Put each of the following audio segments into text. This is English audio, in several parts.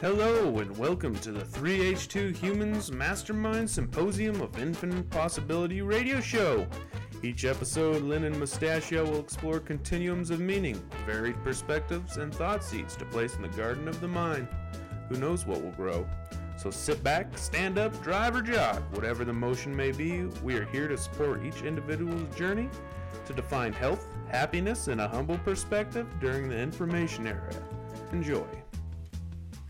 Hello, and welcome to the 3H2 Humans Mastermind Symposium of Infinite Possibility radio show. Each episode, Lynn and Mustachio will explore continuums of meaning, varied perspectives, and thought seeds to place in the garden of the mind. Who knows what will grow? So sit back, stand up, drive, or jog. Whatever the motion may be, we are here to support each individual's journey to define health, happiness, and a humble perspective during the information era. Enjoy.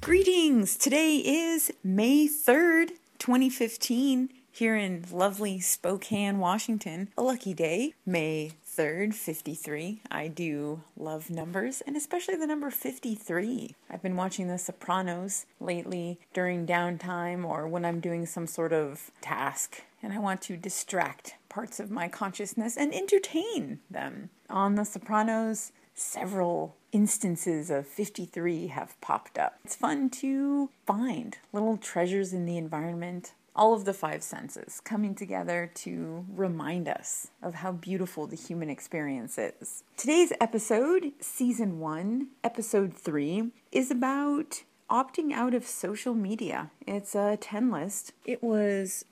Greetings! Today is May 3rd, 2015, here in lovely Spokane, Washington. A lucky day, May 3rd, 53. I do love numbers, and especially the number 53. I've been watching The Sopranos lately during downtime or when I'm doing some sort of task, and I want to distract parts of my consciousness and entertain them. On The Sopranos, several instances of 53 have popped up. It's fun to find little treasures in the environment, all of the five senses coming together to remind us of how beautiful the human experience is. Today's episode, season one, episode three, is about opting out of social media. It's a 10 list. It was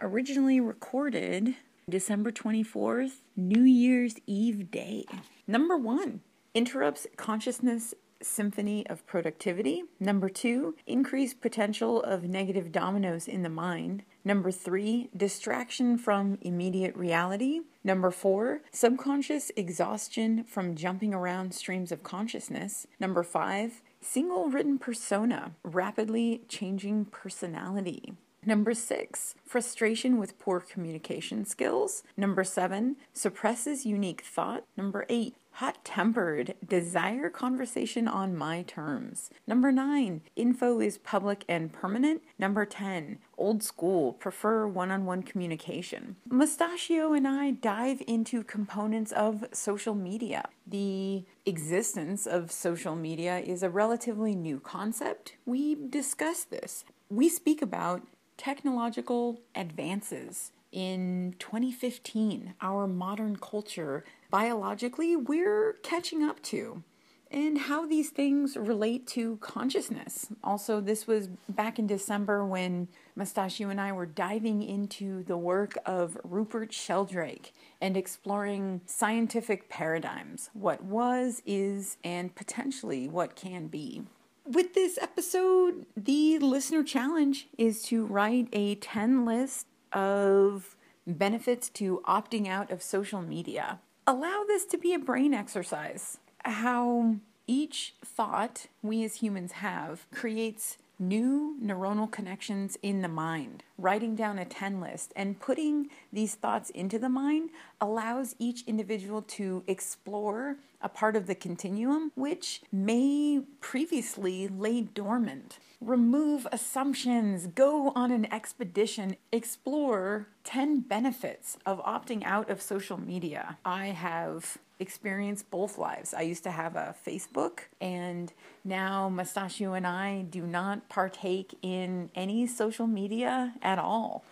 originally recorded December 24th, New Year's Eve day. Number one, interrupts consciousness symphony of productivity. Number two, increased potential of negative dominoes in the mind. Number three, distraction from immediate reality. Number four, subconscious exhaustion from jumping around streams of consciousness. Number five, single written persona, rapidly changing personality. Number six, frustration with poor communication skills. Number seven, suppresses unique thought. Number eight, hot tempered, desire conversation on my terms. Number nine, info is public and permanent. Number 10, old school, prefer one on one communication. Mustachio and I dive into components of social media. The existence of social media is a relatively new concept. We discuss this. We speak about technological advances in 2015, our modern culture, biologically, we're catching up to, and how these things relate to consciousness. Also, this was back in December when Mustachio and I were diving into the work of Rupert Sheldrake and exploring scientific paradigms what was, is, and potentially what can be. With this episode, the listener challenge is to write a 10 list of benefits to opting out of social media. Allow this to be a brain exercise. How each thought we as humans have creates new neuronal connections in the mind. Writing down a 10 list and putting these thoughts into the mind allows each individual to explore a part of the continuum which may previously lay dormant. Remove assumptions, go on an expedition, explore 10 benefits of opting out of social media. I have experienced both lives. I used to have a Facebook, and now Mustachio and I do not partake in any social media at all.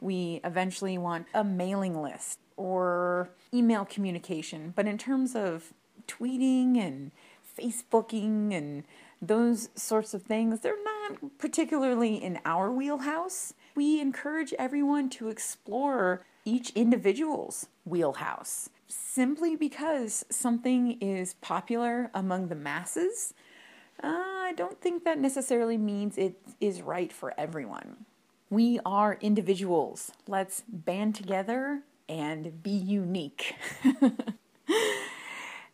We eventually want a mailing list or email communication, but in terms of tweeting and Facebooking and those sorts of things, they're not particularly in our wheelhouse. We encourage everyone to explore each individual's wheelhouse simply because something is popular among the masses. Uh, I don't think that necessarily means it is right for everyone. We are individuals. Let's band together and be unique.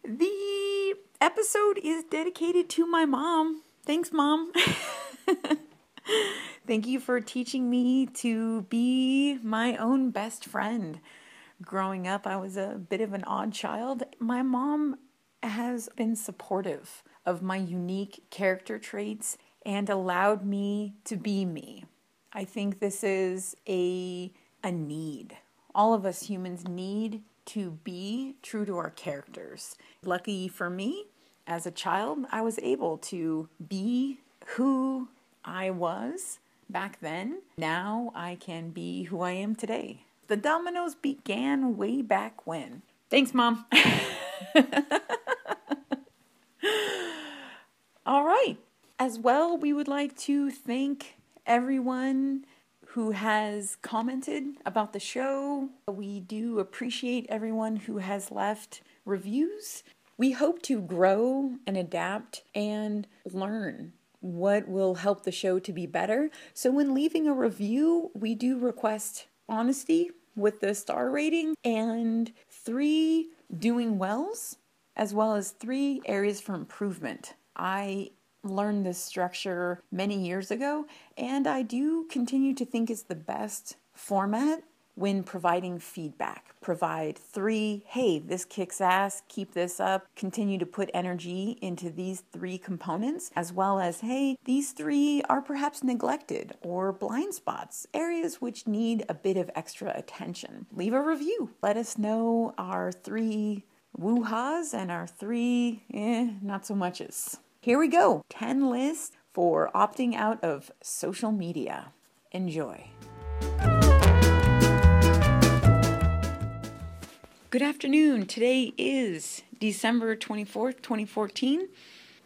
the episode is dedicated to my mom. Thanks, Mom. Thank you for teaching me to be my own best friend. Growing up, I was a bit of an odd child. My mom has been supportive of my unique character traits and allowed me to be me. I think this is a a need. All of us humans need to be true to our characters. Lucky for me, as a child, I was able to be who I was back then. Now I can be who I am today. The dominoes began way back when. Thanks, Mom. All right. As well, we would like to thank everyone who has commented about the show. We do appreciate everyone who has left reviews. We hope to grow and adapt and learn what will help the show to be better. So, when leaving a review, we do request honesty with the star rating and three doing wells, as well as three areas for improvement. I learned this structure many years ago, and I do continue to think it's the best format when providing feedback. Provide three, hey, this kicks ass, keep this up, continue to put energy into these three components, as well as, hey, these three are perhaps neglected or blind spots, areas which need a bit of extra attention. Leave a review. Let us know our three woo-ha's and our three, eh, not so muches. Here we go 10 lists for opting out of social media. Enjoy. Good afternoon. Today is December 24th, 2014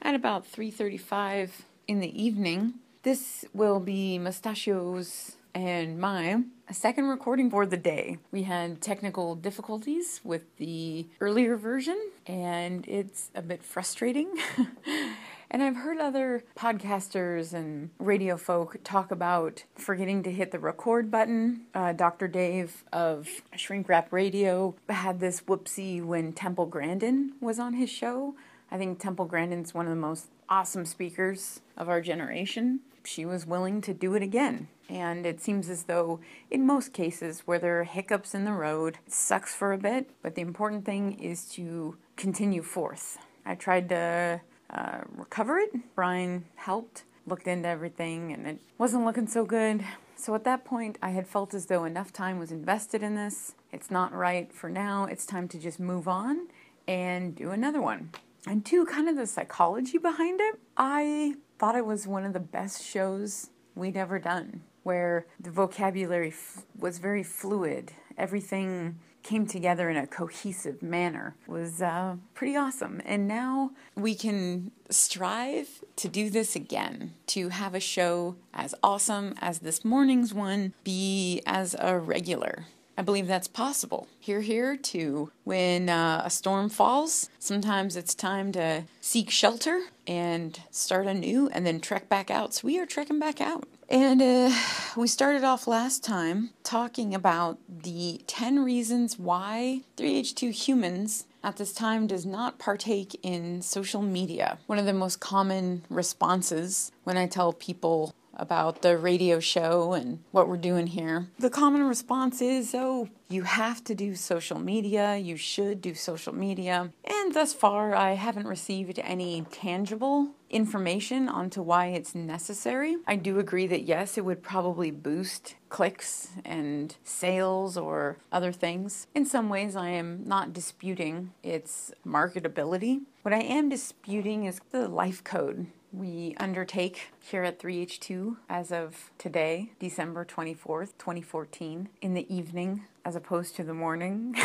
at about 3:35 in the evening. This will be Mustachio's and my second recording for the day. We had technical difficulties with the earlier version and it's a bit frustrating. And I've heard other podcasters and radio folk talk about forgetting to hit the record button. Uh, Dr. Dave of Shrink Rap Radio had this whoopsie when Temple Grandin was on his show. I think Temple Grandin's one of the most awesome speakers of our generation. She was willing to do it again. And it seems as though, in most cases where there are hiccups in the road, it sucks for a bit, but the important thing is to continue forth. I tried to uh, recover it. Brian helped, looked into everything, and it wasn't looking so good. So at that point, I had felt as though enough time was invested in this. It's not right for now. It's time to just move on and do another one. And two, kind of the psychology behind it. I thought it was one of the best shows we'd ever done, where the vocabulary f- was very fluid. Everything came together in a cohesive manner was uh, pretty awesome. And now we can strive to do this again, to have a show as awesome as this morning's one be as a regular. I believe that's possible. Here, here, to when uh, a storm falls, sometimes it's time to seek shelter and start anew and then trek back out. So we are trekking back out. And uh, we started off last time talking about the 10 reasons why 3H2 humans at this time does not partake in social media. One of the most common responses when I tell people about the radio show and what we're doing here. The common response is, oh, you have to do social media, you should do social media. And thus far, I haven't received any tangible information onto why it's necessary. I do agree that yes, it would probably boost clicks and sales or other things. In some ways, I am not disputing its marketability. What I am disputing is the life code we undertake here at 3H2 as of today, December 24th, 2014, in the evening as opposed to the morning.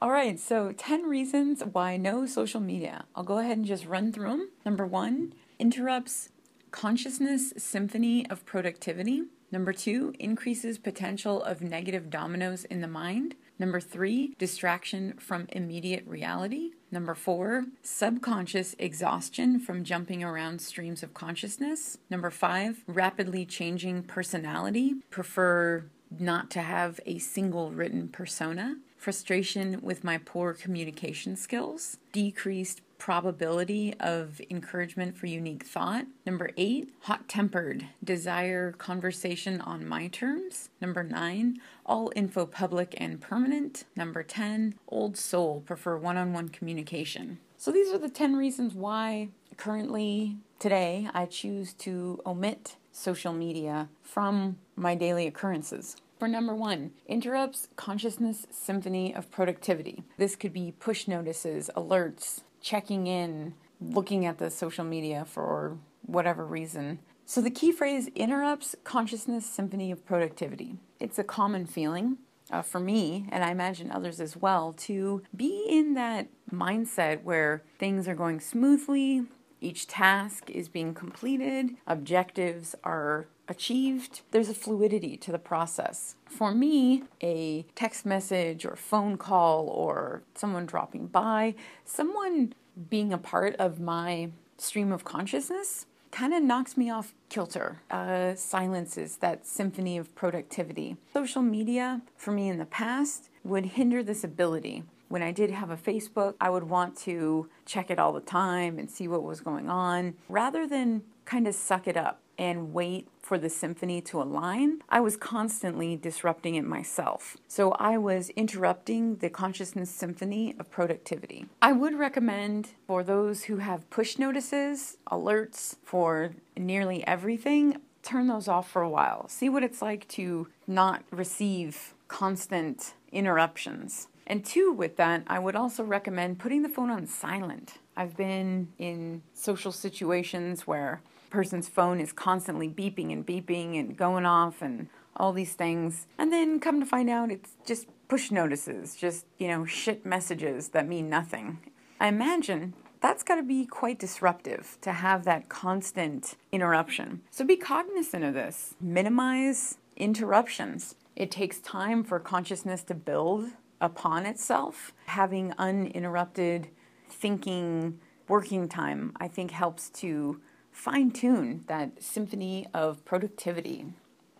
All right, so 10 reasons why no social media. I'll go ahead and just run through them. Number one, interrupts consciousness symphony of productivity. Number two, increases potential of negative dominoes in the mind. Number three, distraction from immediate reality. Number four, subconscious exhaustion from jumping around streams of consciousness. Number five, rapidly changing personality. Prefer not to have a single written persona. Frustration with my poor communication skills. Decreased probability of encouragement for unique thought. Number eight, hot tempered, desire conversation on my terms. Number nine, all info public and permanent. Number 10, old soul, prefer one on one communication. So these are the 10 reasons why currently today I choose to omit social media from my daily occurrences. For number one, interrupts consciousness symphony of productivity. This could be push notices, alerts, checking in, looking at the social media for whatever reason. So the key phrase interrupts consciousness symphony of productivity. It's a common feeling. uh, for me, and I imagine others as well, to be in that mindset where things are going smoothly, each task is being completed, objectives are achieved. There's a fluidity to the process. For me, a text message or phone call or someone dropping by, someone being a part of my stream of consciousness kind of knocks me off kilter, uh, silences that symphony of productivity. Social media, for me in the past, would hinder this ability. When I did have a Facebook, I would want to check it all the time and see what was going on rather than kind of suck it up and wait for the symphony to align, I was constantly disrupting it myself. So I was interrupting the consciousness symphony of productivity. I would recommend for those who have push notices, alerts for nearly everything, turn those off for a while. See what it's like to not receive constant interruptions. And two, with that, I would also recommend putting the phone on silent. I've been in social situations where a person's phone is constantly beeping and beeping and going off and all these things. And then come to find out it's just push notices, just, you know, shit messages that mean nothing. I imagine that's got to be quite disruptive to have that constant interruption. So be cognizant of this. Minimize interruptions. It takes time for consciousness to build upon itself. Having uninterrupted thinking working time, I think, helps to fine tune that symphony of productivity.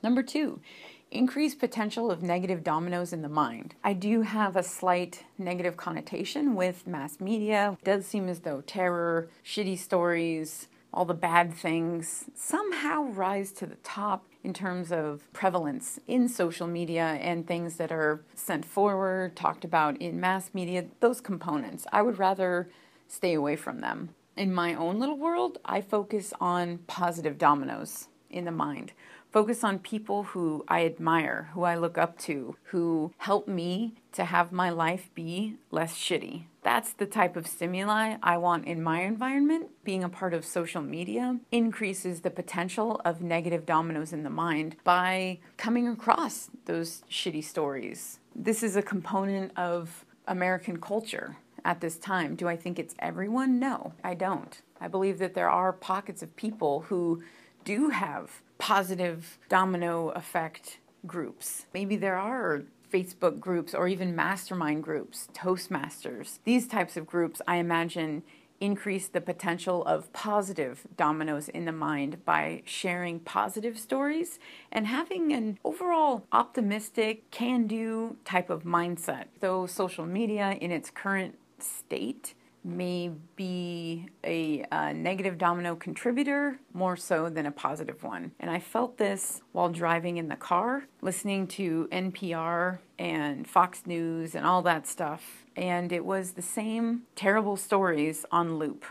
Number two, increase potential of negative dominoes in the mind. I do have a slight negative connotation with mass media. It does seem as though terror, shitty stories, all the bad things somehow rise to the top in terms of prevalence in social media and things that are sent forward, talked about in mass media, those components. I would rather stay away from them in my own little world, I focus on positive dominoes in the mind. Focus on people who I admire, who I look up to, who help me to have my life be less shitty. That's the type of stimuli I want in my environment. Being a part of social media increases the potential of negative dominoes in the mind by coming across those shitty stories. This is a component of American culture at this time. Do I think it's everyone? No, I don't. I believe that there are pockets of people who do have positive domino effect groups. Maybe there are Facebook groups or even mastermind groups, Toastmasters. These types of groups, I imagine, increase the potential of positive dominoes in the mind by sharing positive stories and having an overall optimistic, can do type of mindset. Though social media in its current state may be a, a, negative domino contributor more so than a positive one. And I felt this while driving in the car, listening to NPR and Fox News and all that stuff. And it was the same terrible stories on loop.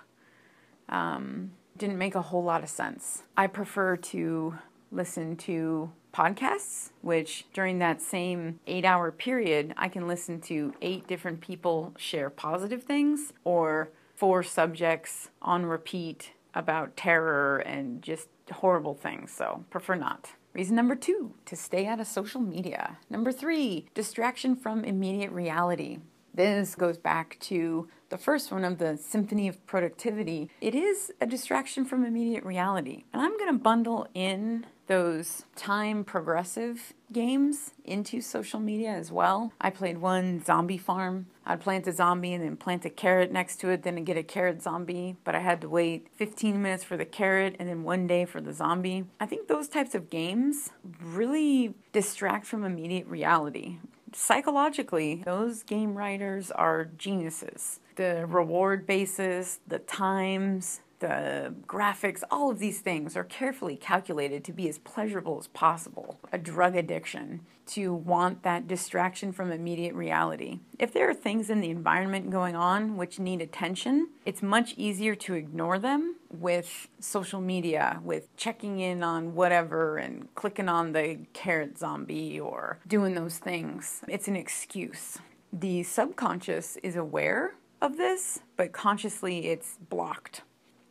Um, didn't make a whole lot of sense. I prefer to listen to podcasts, which during that same eight hour period, I can listen to eight different people share positive things or four subjects on repeat about terror and just horrible things. So, prefer not. Reason number two, to stay out of social media. Number three, distraction from immediate reality. This goes back to the first one of the Symphony of Productivity. It is a distraction from immediate reality. And I'm going to bundle in those time progressive games into social media as well. I played one zombie farm. I'd plant a zombie and then plant a carrot next to it, then get a carrot zombie, but I had to wait 15 minutes for the carrot and then one day for the zombie. I think those types of games really distract from immediate reality. Psychologically, those game writers are geniuses. The reward basis, the times, the graphics, all of these things are carefully calculated to be as pleasurable as possible. A drug addiction, to want that distraction from immediate reality. If there are things in the environment going on which need attention, it's much easier to ignore them with social media, with checking in on whatever and clicking on the carrot zombie or doing those things. It's an excuse. The subconscious is aware of this, but consciously it's blocked.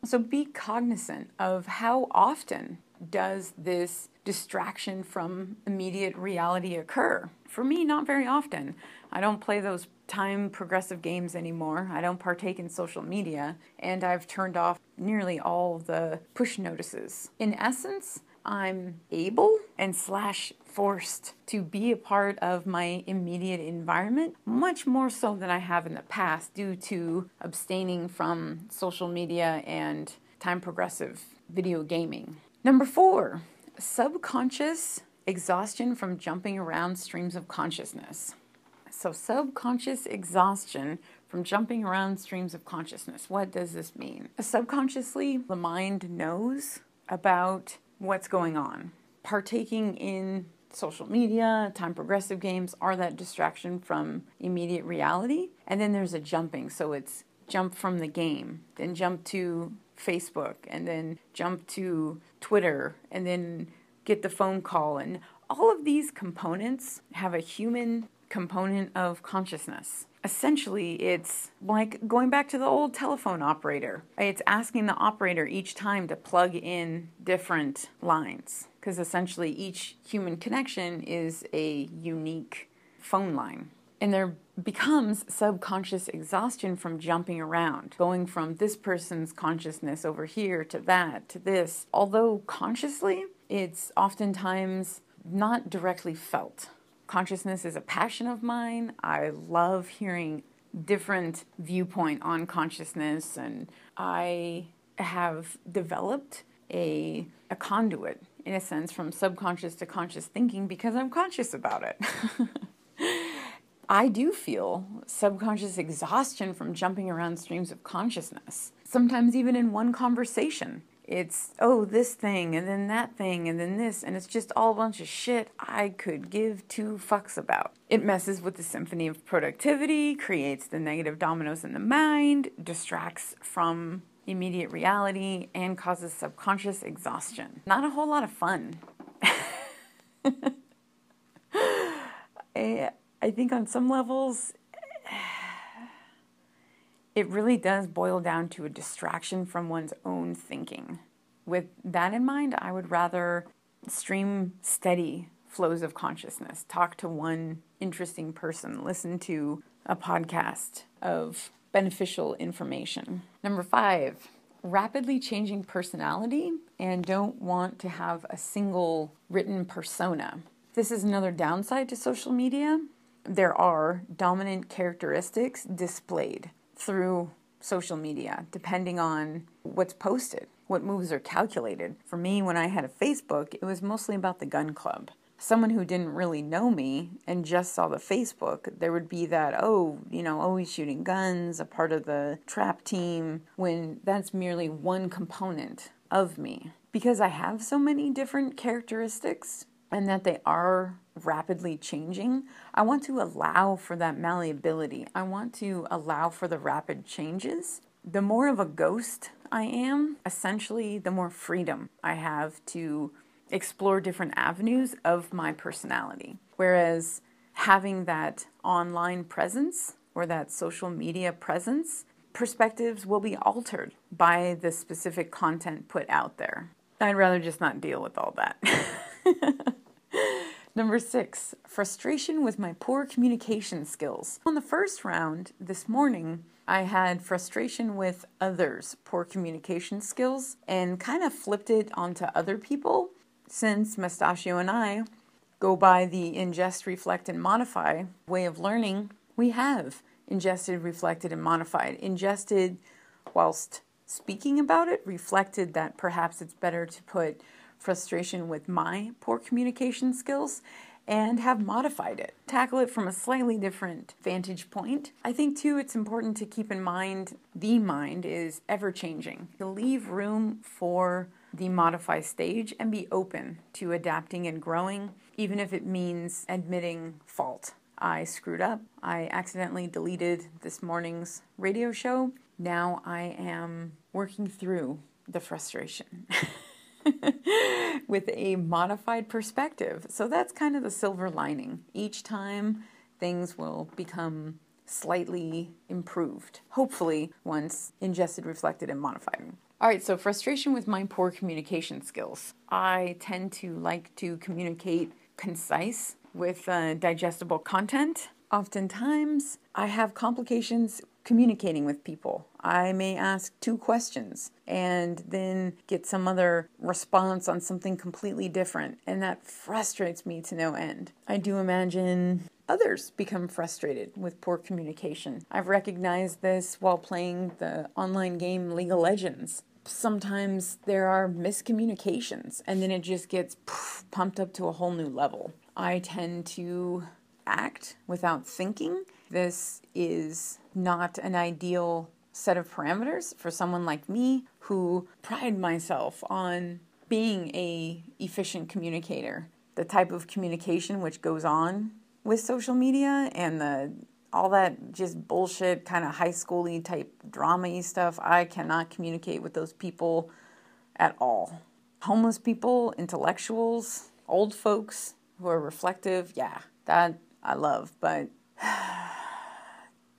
So be cognizant of how often does this distraction from immediate reality occur? For me, not very often. I don't play those time progressive games anymore. I don't partake in social media, and I've turned off nearly all the push notices. In essence, I'm able and slash forced to be a part of my immediate environment much more so than I have in the past due to abstaining from social media and time progressive video gaming. Number four, subconscious exhaustion from jumping around streams of consciousness. So, subconscious exhaustion from jumping around streams of consciousness. What does this mean? Subconsciously, the mind knows about what's going on. Partaking in social media, time progressive games are that distraction from immediate reality. And then there's a jumping. So it's jump from the game, then jump to Facebook, and then jump to Twitter, and then get the phone call. And all of these components have a human component of consciousness. Essentially, it's like going back to the old telephone operator. It's asking the operator each time to plug in different lines because essentially each human connection is a unique phone line. And there becomes subconscious exhaustion from jumping around, going from this person's consciousness over here to that to this. Although consciously, it's oftentimes not directly felt. Consciousness is a passion of mine. I love hearing different viewpoint on consciousness and I have developed a a conduit in a sense from subconscious to conscious thinking because I'm conscious about it. I do feel subconscious exhaustion from jumping around streams of consciousness, sometimes even in one conversation it's oh this thing and then that thing and then this and it's just all a bunch of shit I could give two fucks about. It messes with the symphony of productivity, creates the negative dominoes in the mind, distracts from immediate reality and causes subconscious exhaustion. Not a whole lot of fun. I, I think on some levels it really does boil down to a distraction from one's own thinking. With that in mind, I would rather stream steady flows of consciousness, talk to one interesting person, listen to a podcast of beneficial information. Number five, rapidly changing personality and don't want to have a single written persona. This is another downside to social media. There are dominant characteristics displayed through social media, depending on what's posted, what moves are calculated. For me, when I had a Facebook, it was mostly about the gun club. Someone who didn't really know me and just saw the Facebook, there would be that, oh, you know, always shooting guns, a part of the trap team, when that's merely one component of me. Because I have so many different characteristics and that they are rapidly changing, I want to allow for that malleability. I want to allow for the rapid changes. The more of a ghost I am, essentially, the more freedom I have to explore different avenues of my personality. Whereas having that online presence or that social media presence, perspectives will be altered by the specific content put out there. I'd rather just not deal with all that. Number six, frustration with my poor communication skills. On the first round this morning, I had frustration with others' poor communication skills and kind of flipped it onto other people since Mustachio and I go by the ingest, reflect, and modify way of learning. We have ingested, reflected, and modified. Ingested whilst speaking about it, reflected that perhaps it's better to put frustration with my poor communication skills and have modified it. Tackle it from a slightly different vantage point. I think, too, it's important to keep in mind the mind is ever changing. To leave room for the modify stage and be open to adapting and growing, even if it means admitting fault. I screwed up. I accidentally deleted this morning's radio show. Now I am working through the frustration. with a modified perspective. So that's kind of the silver lining. Each time things will become slightly improved. Hopefully, once ingested, reflected, and modified. All right, so frustration with my poor communication skills. I tend to like to communicate concise with uh, digestible content. Oftentimes, I have complications communicating with people. I may ask two questions and then get some other response on something completely different, and that frustrates me to no end. I do imagine others become frustrated with poor communication. I've recognized this while playing the online game League of Legends. Sometimes there are miscommunications, and then it just gets pumped up to a whole new level. I tend to act without thinking. This is not an ideal set of parameters for someone like me who pride myself on being a efficient communicator. The type of communication which goes on with social media and the all that just bullshit kind of high schooly type drama stuff, I cannot communicate with those people at all. Homeless people, intellectuals, old folks who are reflective, yeah, that I love, but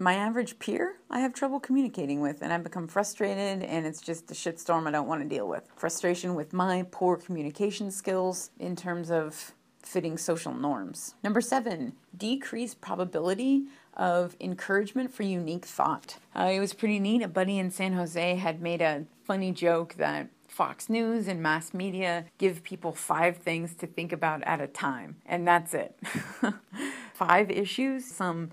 my average peer, I have trouble communicating with, and I become frustrated, and it's just a shitstorm I don't want to deal with. Frustration with my poor communication skills in terms of fitting social norms. Number seven, decrease probability of encouragement for unique thought. Uh, it was pretty neat. A buddy in San Jose had made a funny joke that Fox News and mass media give people five things to think about at a time, and that's it. five issues, some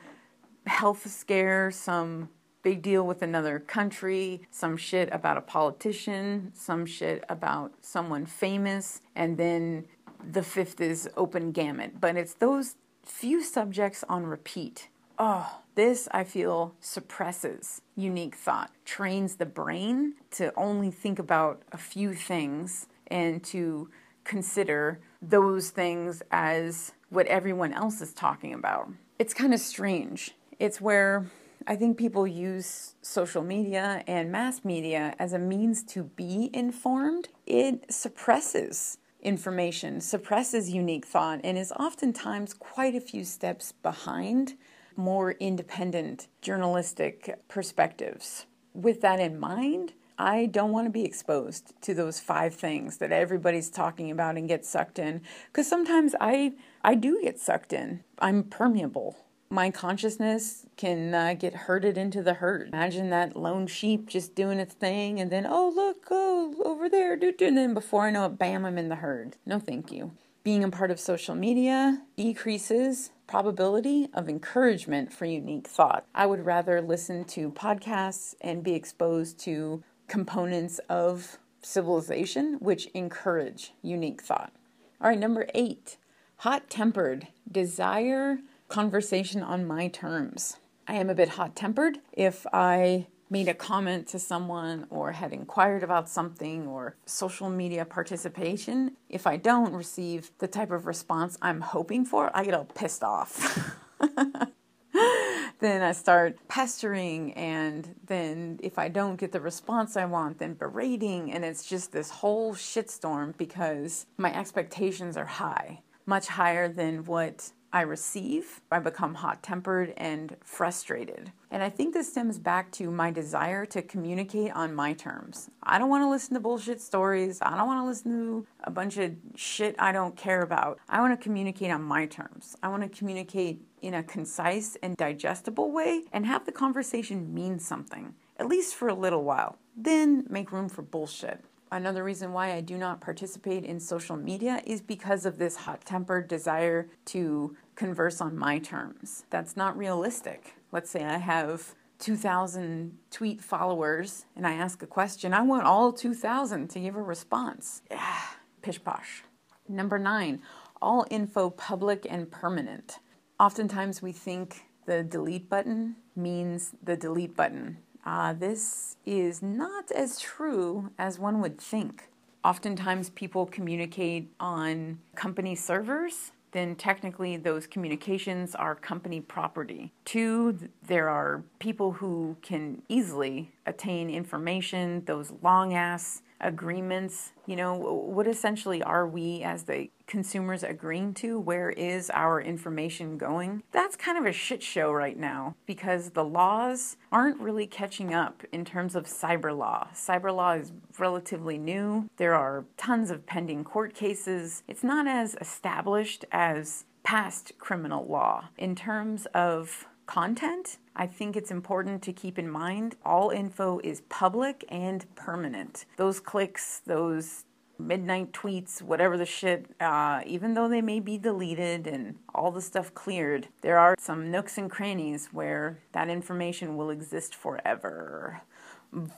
health scare, some big deal with another country, some shit about a politician, some shit about someone famous, and then the fifth is open gamut. But it's those few subjects on repeat. Oh, this I feel suppresses unique thought, trains the brain to only think about a few things and to consider those things as what everyone else is talking about. It's kind of strange it's where I think people use social media and mass media as a means to be informed. It suppresses information, suppresses unique thought, and is oftentimes quite a few steps behind more independent journalistic perspectives. With that in mind, I don't want to be exposed to those five things that everybody's talking about and get sucked in because sometimes I I do get sucked in. I'm permeable my consciousness can uh, get herded into the herd. Imagine that lone sheep just doing its thing, and then, oh, look, oh, over there, do, do. And then before I know it, bam, I'm in the herd. No, thank you. Being a part of social media decreases probability of encouragement for unique thought. I would rather listen to podcasts and be exposed to components of civilization which encourage unique thought. All right, number eight, hot tempered, desire conversation on my terms. I am a bit hot tempered. If I made a comment to someone or had inquired about something or social media participation, if I don't receive the type of response I'm hoping for, I get all pissed off. then I start pestering, and then if I don't get the response I want, then berating, and it's just this whole shitstorm because my expectations are high, much higher than what I receive, I become hot tempered and frustrated. And I think this stems back to my desire to communicate on my terms. I don't want to listen to bullshit stories. I don't want to listen to a bunch of shit I don't care about. I want to communicate on my terms. I want to communicate in a concise and digestible way and have the conversation mean something, at least for a little while. Then make room for bullshit. Another reason why I do not participate in social media is because of this hot tempered desire to converse on my terms. That's not realistic. Let's say I have 2,000 tweet followers and I ask a question, I want all 2,000 to give a response. Yeah, pish posh. Number nine, all info public and permanent. Oftentimes we think the delete button means the delete button uh, this is not as true as one would think. Oftentimes, people communicate on company servers, then technically those communications are company property. Two, there are people who can easily attain information, those long ass agreements. You know, what essentially are we as the consumers agreeing to? Where is our information going? That's kind of a shit show right now because the laws aren't really catching up in terms of cyber law. Cyber law is relatively new. There are tons of pending court cases. It's not as established as past criminal law in terms of content, I think it's important to keep in mind all info is public and permanent. Those clicks, those midnight tweets, whatever the shit, uh, even though they may be deleted and all the stuff cleared, there are some nooks and crannies where that information will exist forever.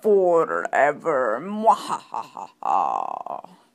Forever.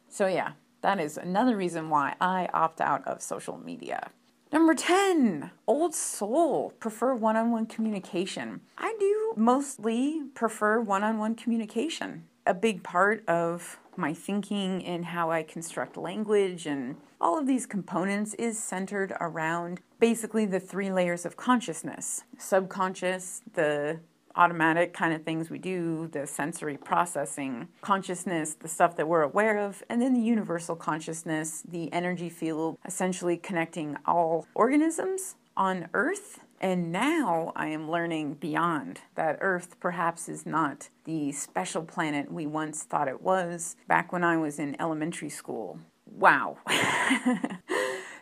So, yeah, that is another reason why I opt out of social media. Number 10, old soul, prefer one on one communication. I do mostly prefer one on one communication. A big part of my thinking and how I construct language and all of these components is centered around basically the three layers of consciousness subconscious, the automatic kind of things we do, the sensory processing, consciousness, the stuff that we're aware of, and then the universal consciousness, the energy field, essentially connecting all organisms on Earth. And now I am learning beyond that Earth perhaps is not the special planet we once thought it was back when I was in elementary school. Wow.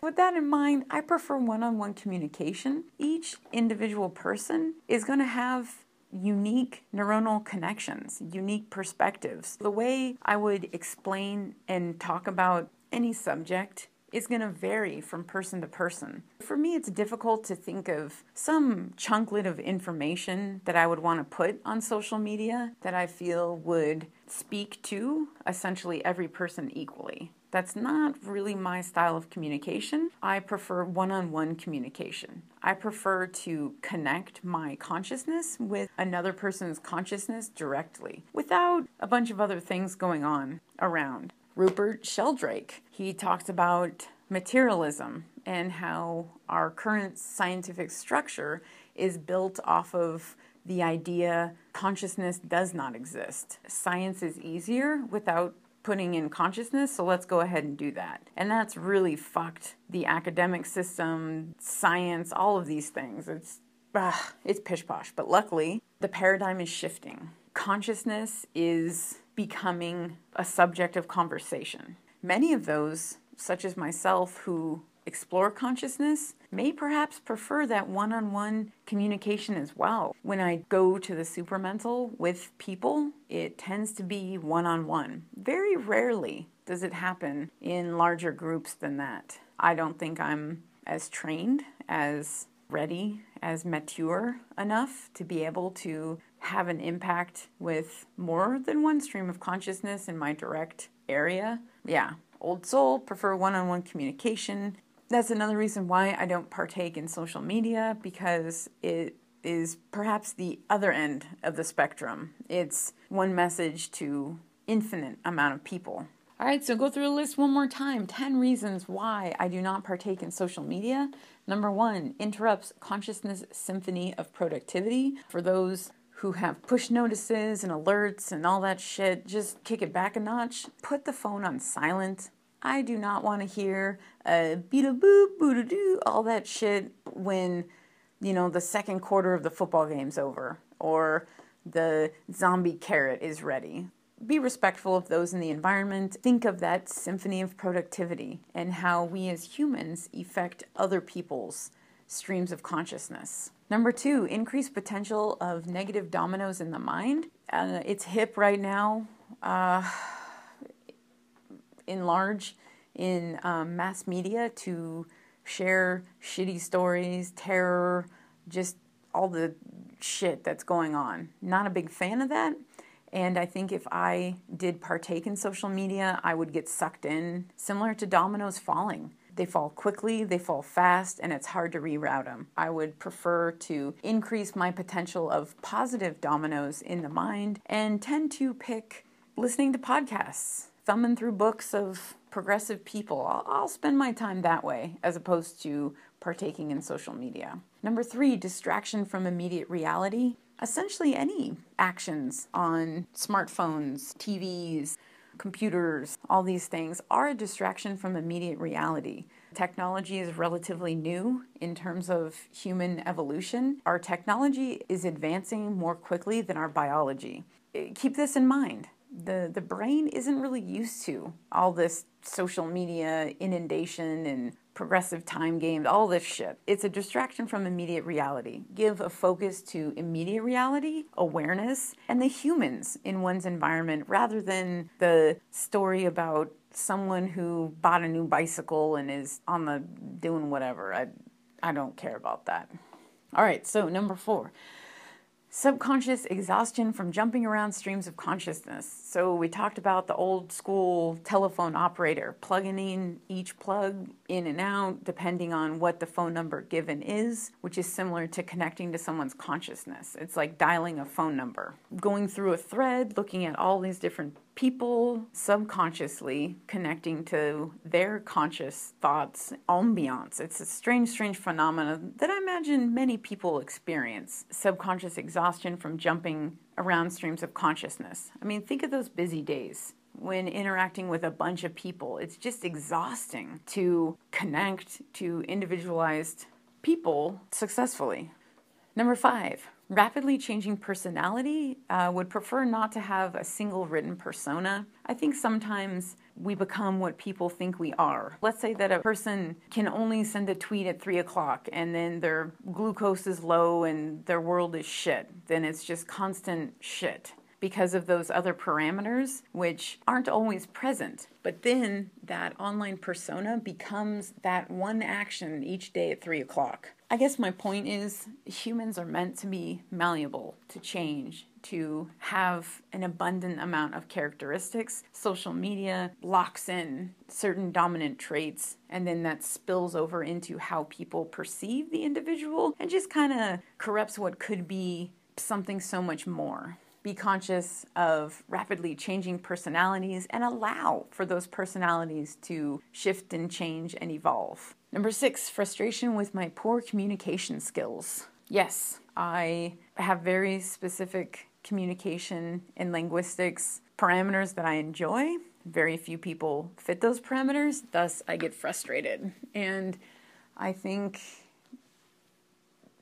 With that in mind, I prefer one on one communication. Each individual person is going to have unique neuronal connections, unique perspectives. The way I would explain and talk about any subject is going to vary from person to person. For me, it's difficult to think of some chunklet of information that I would want to put on social media that I feel would speak to essentially every person equally. That's not really my style of communication. I prefer one on one communication. I prefer to connect my consciousness with another person's consciousness directly without a bunch of other things going on around. Rupert Sheldrake, he talks about materialism and how our current scientific structure is built off of the idea consciousness does not exist. Science is easier without putting in consciousness, so let's go ahead and do that. And that's really fucked the academic system, science, all of these things. It's ugh, it's pish posh, but luckily the paradigm is shifting. Consciousness is becoming a subject of conversation. Many of those, such as myself, who explore consciousness may perhaps prefer that one on one communication as well. When I go to the supermental with people, it tends to be one on one. Very rarely does it happen in larger groups than that. I don't think I'm as trained, as ready, as mature enough to be able to have an impact with more than one stream of consciousness in my direct area. Yeah, old soul, prefer one on one communication that's another reason why I don't partake in social media because it is perhaps the other end of the spectrum. It's one message to infinite amount of people. All right, so go through the list one more time. 10 reasons why I do not partake in social media. Number 1, interrupts consciousness symphony of productivity. For those who have push notices and alerts and all that shit, just kick it back a notch. Put the phone on silent. I do not want to hear a beat a boop, boot a doo, all that shit when, you know, the second quarter of the football game's over or the zombie carrot is ready. Be respectful of those in the environment. Think of that symphony of productivity and how we as humans affect other people's streams of consciousness. Number two, increased potential of negative dominoes in the mind. Uh, it's hip right now. Uh, in large in um, mass media to share shitty stories, terror, just all the shit that's going on. Not a big fan of that. And I think if I did partake in social media, I would get sucked in, similar to dominoes falling. They fall quickly, they fall fast, and it's hard to reroute them. I would prefer to increase my potential of positive dominoes in the mind and tend to pick listening to podcasts thumbing through books of progressive people. I'll, I'll, spend my time that way as opposed to partaking in social media. Number three, distraction from immediate reality. essentially any actions on smartphones, TVs, computers, all these things are a distraction from immediate reality. Technology is relatively new in terms of human evolution. Our technology is advancing more quickly than our biology. Eh, keep this in mind. The, the brain isn't really used to all this social media inundation and progressive time games, all this shit. It's a distraction from immediate reality. Give a focus to immediate reality, awareness, and the humans in one's environment rather than the story about someone who bought a new bicycle and is on the doing whatever. I I don't care about that. All right, so number 4 subconscious exhaustion from jumping around streams of consciousness. So, we talked about the old school telephone operator plugging in each plug in and out depending on what the phone number given is, which is similar to connecting to someone's consciousness. It's like dialing a phone number, going through a thread, looking at all these different people subconsciously connecting to their conscious thoughts, ambiance. It's a strange, strange phenomenon that I imagine many people experience subconscious exhaustion from jumping around streams of consciousness. I mean, think of those busy days when interacting with a bunch of people. It's just exhausting to connect to individualized people successfully. Number five, rapidly changing personality uh, would prefer not to have a single written persona. I think sometimes we become what people think we are. Let's say that a person can only send a tweet at three o'clock and then their glucose is low and their world is shit. Then it's just constant shit because of those other parameters, which aren't always present. But then that online persona becomes that one action each day at three o'clock. I guess my point is humans are meant to be malleable, to change, to have an abundant amount of characteristics. Social media locks in certain dominant traits, and then that spills over into how people perceive the individual and just kind of corrupts what could be something so much more be conscious of rapidly changing personalities and allow for those personalities to shift and change and evolve. Number six, frustration with my poor communication skills. Yes, I have very specific communication and linguistics parameters that I enjoy. Very few people fit those parameters, thus, I get frustrated. And I think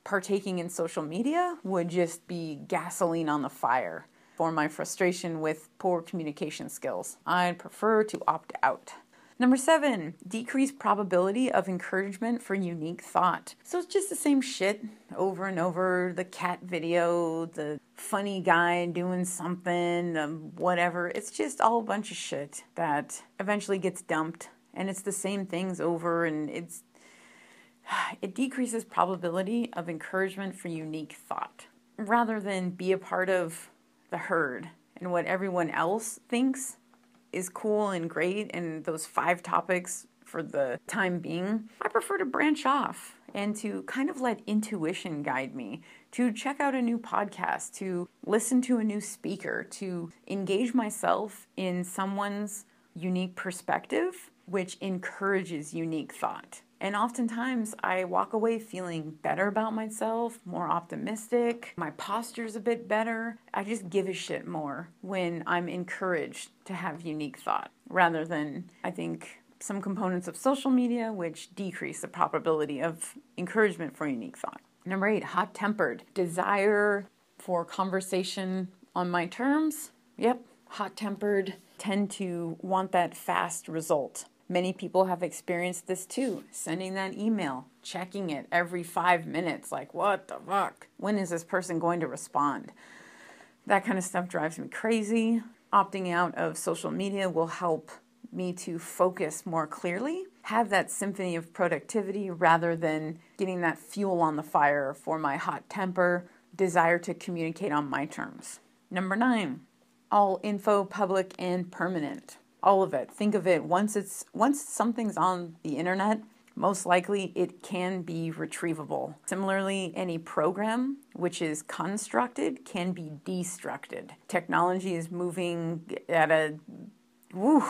partaking in social media would just be gasoline on the fire for my frustration with poor communication skills. I'd prefer to opt out. Number seven, decreased probability of encouragement for unique thought. So it's just the same shit over and over the cat video, the funny guy doing something, whatever. It's just all a bunch of shit that eventually gets dumped. And it's the same things over, and it's it decreases probability of encouragement for unique thought rather than be a part of the herd and what everyone else thinks is cool and great and those five topics for the time being, I prefer to branch off and to kind of let intuition guide me, to check out a new podcast, to listen to a new speaker, to engage myself in someone's unique perspective, which encourages unique thought. And oftentimes I walk away feeling better about myself, more optimistic, my posture's a bit better. I just give a shit more when I'm encouraged to have unique thought rather than, I think, some components of social media which decrease the probability of encouragement for unique thought. Number eight, hot tempered. Desire for conversation on my terms. Yep, hot tempered, tend to want that fast result. Many people have experienced this too, sending that email, checking it every five minutes, like, what the fuck? When is this person going to respond? That kind of stuff drives me crazy. Opting out of social media will help me to focus more clearly, have that symphony of productivity rather than getting that fuel on the fire for my hot temper, desire to communicate on my terms. Number nine, all info public and permanent all of it. Think of it once it's once something's on the internet, most likely it can be retrievable. Similarly, any program which is constructed can be destructed. Technology is moving at a woo,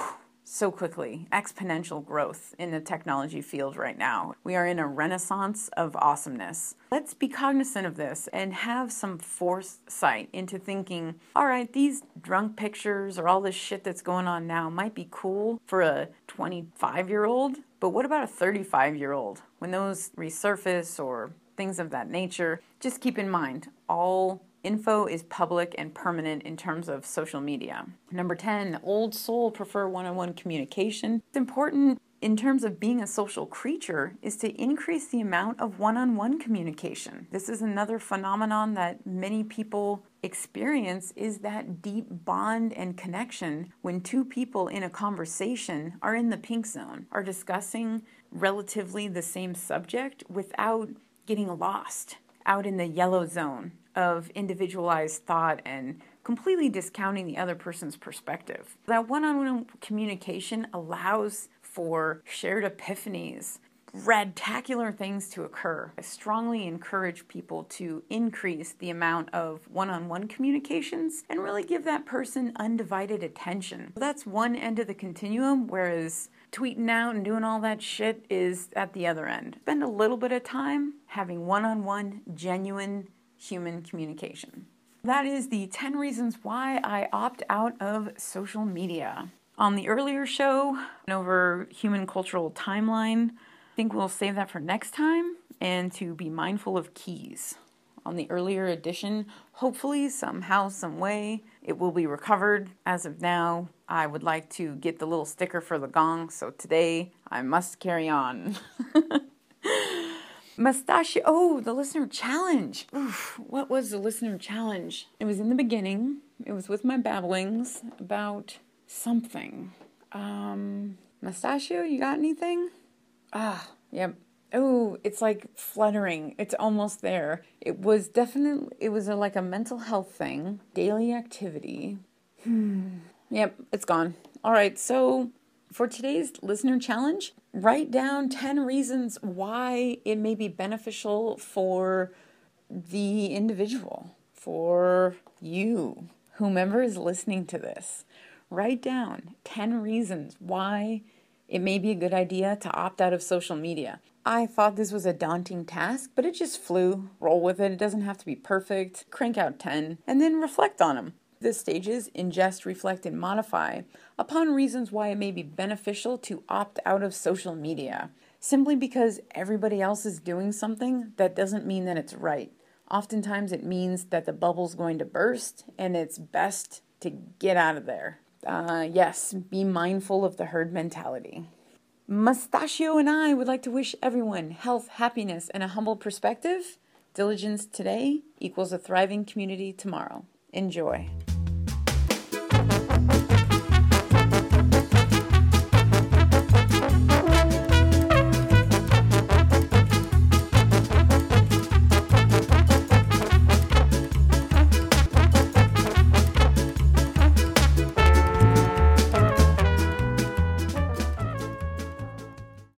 so quickly, exponential growth in the technology field right now. We are in a renaissance of awesomeness. Let's be cognizant of this and have some foresight into thinking, all right, these drunk pictures or all this shit that's going on now might be cool for a 25 year old, but what about a 35 year old? When those resurface or things of that nature, just keep in mind all Info is public and permanent in terms of social media. Number 10, old soul prefer one on one communication. It's important in terms of being a social creature is to increase the amount of one on one communication. This is another phenomenon that many people experience is that deep bond and connection when two people in a conversation are in the pink zone, are discussing relatively the same subject without getting lost out in the yellow zone of individualized thought and completely discounting the other person's perspective. That one on one communication allows for shared epiphanies, radtacular things to occur. I strongly encourage people to increase the amount of one on one communications and really give that person undivided attention. That's one end of the continuum, whereas tweeting out and doing all that shit is at the other end. Spend a little bit of time having one on one, genuine human communication. That is the 10 reasons why I opt out of social media. On the earlier show, over human cultural timeline, I think we'll save that for next time and to be mindful of keys. On the earlier edition, hopefully, somehow, some way, it will be recovered. As of now, I would like to get the little sticker for the gong, so today I must carry on. Mustachio. Oh, the listener challenge. Oof, what was the listener challenge? It was in the beginning. It was with my babblings about something. Um, Mustachio, you got anything? Ah, yep. Oh, it's like fluttering. It's almost there. It was definitely, it was a, like a mental health thing, daily activity. Hmm. Yep, it's gone. All right, so for today's listener challenge, write down 10 reasons why it may be beneficial for the individual, for you, whomever is listening to this. Write down 10 reasons why it may be a good idea to opt out of social media. I thought this was a daunting task, but it just flew. Roll with it. It doesn't have to be perfect. Crank out 10 and then reflect on them. The stages ingest, reflect, and modify upon reasons why it may be beneficial to opt out of social media. Simply because everybody else is doing something, that doesn't mean that it's right. Oftentimes, it means that the bubble's going to burst and it's best to get out of there. Uh, yes, be mindful of the herd mentality. Mustachio and I would like to wish everyone health, happiness, and a humble perspective. Diligence today equals a thriving community tomorrow. Enjoy.